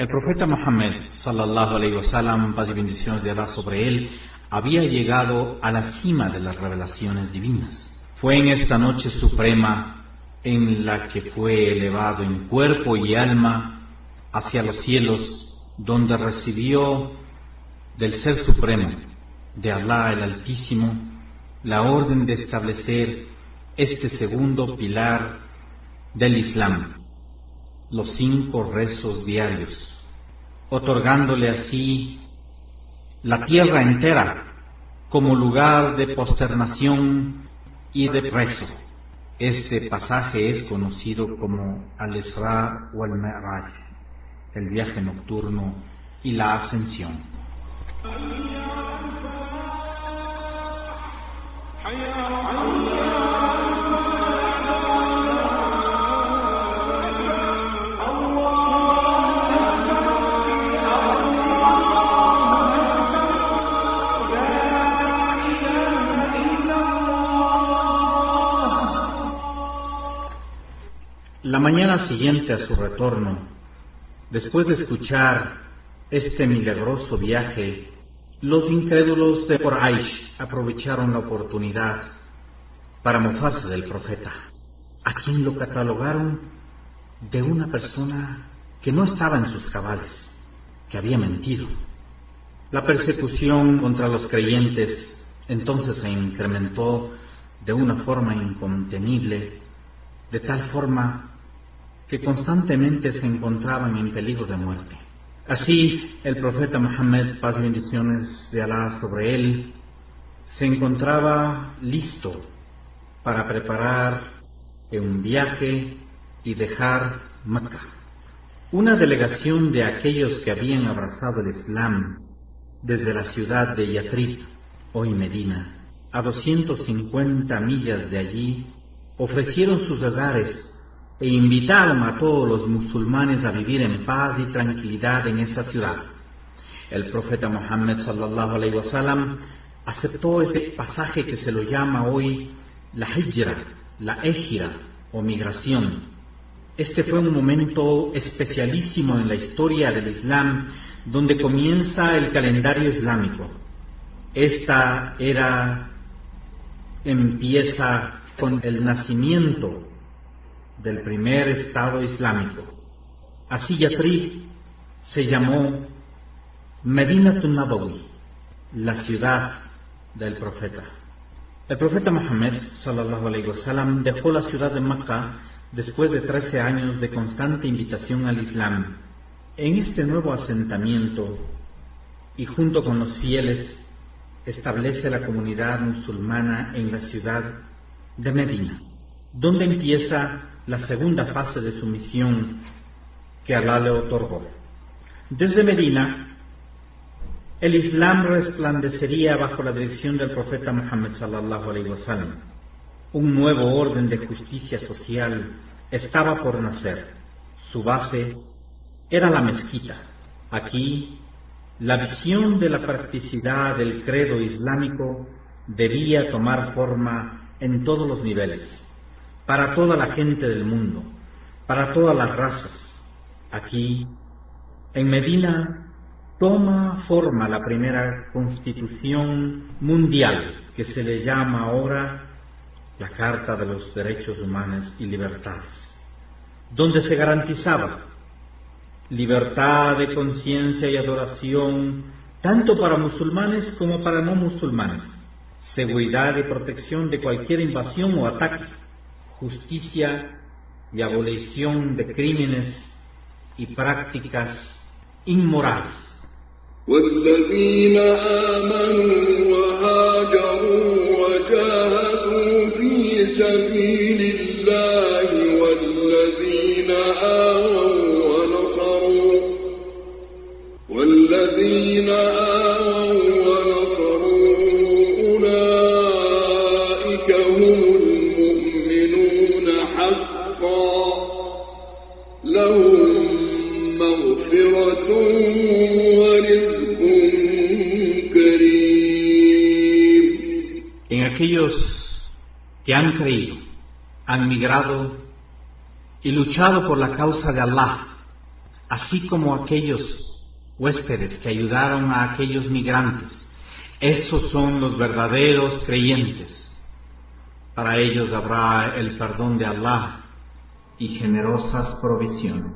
El profeta Muhammad, sallallahu alayhi wa sallam, paz y bendiciones de Allah sobre él, había llegado a la cima de las revelaciones divinas. Fue en esta noche suprema en la que fue elevado en cuerpo y alma hacia los cielos, donde recibió del Ser Supremo, de Allah el Altísimo, la orden de establecer este segundo pilar del Islam, los cinco rezos diarios, otorgándole así la tierra entera como lugar de posternación y de rezo. Este pasaje es conocido como Al-Isra o Al-Mi'raj, el viaje nocturno y la ascensión. La mañana siguiente a su retorno, después de escuchar este milagroso viaje, los incrédulos de Quraysh aprovecharon la oportunidad para mofarse del profeta, a quien lo catalogaron de una persona que no estaba en sus cabales, que había mentido. La persecución contra los creyentes entonces se incrementó de una forma incontenible, de tal forma que constantemente se encontraban en peligro de muerte. Así, el profeta Muhammad, paz bendiciones de Alá sobre él, se encontraba listo para preparar un viaje y dejar Mecca. Una delegación de aquellos que habían abrazado el Islam desde la ciudad de Yatrib, hoy Medina, a 250 millas de allí, ofrecieron sus hogares e invitaron a todos los musulmanes a vivir en paz y tranquilidad en esa ciudad. El profeta Muhammad sallallahu alaihi wasallam aceptó ese pasaje que se lo llama hoy la hijra, la égira o migración. Este fue un momento especialísimo en la historia del Islam donde comienza el calendario islámico. Esta era empieza con el nacimiento del primer Estado Islámico. Así Yatrib se llamó Medina Nabawi, la ciudad del profeta. El profeta wasallam dejó la ciudad de Mecca después de 13 años de constante invitación al Islam. En este nuevo asentamiento y junto con los fieles establece la comunidad musulmana en la ciudad de Medina, donde empieza la segunda fase de su misión que Alá le otorgó. Desde Medina, el Islam resplandecería bajo la dirección del profeta Muhammad sallallahu alaihi wasallam. Un nuevo orden de justicia social estaba por nacer. Su base era la mezquita. Aquí, la visión de la practicidad del credo islámico debía tomar forma en todos los niveles para toda la gente del mundo, para todas las razas. Aquí, en Medina, toma forma la primera constitución mundial, que se le llama ahora la Carta de los Derechos Humanos y Libertades, donde se garantizaba libertad de conciencia y adoración tanto para musulmanes como para no musulmanes, seguridad y protección de cualquier invasión o ataque, justicia y abolición de crímenes y prácticas inmorales. والذين آمنوا وهاجروا وجاهدوا في سبيل الله En aquellos que han creído, han migrado y luchado por la causa de Allah, así como aquellos huéspedes que ayudaron a aquellos migrantes. Esos son los verdaderos creyentes. Para ellos habrá el perdón de Allah y generosas provisiones.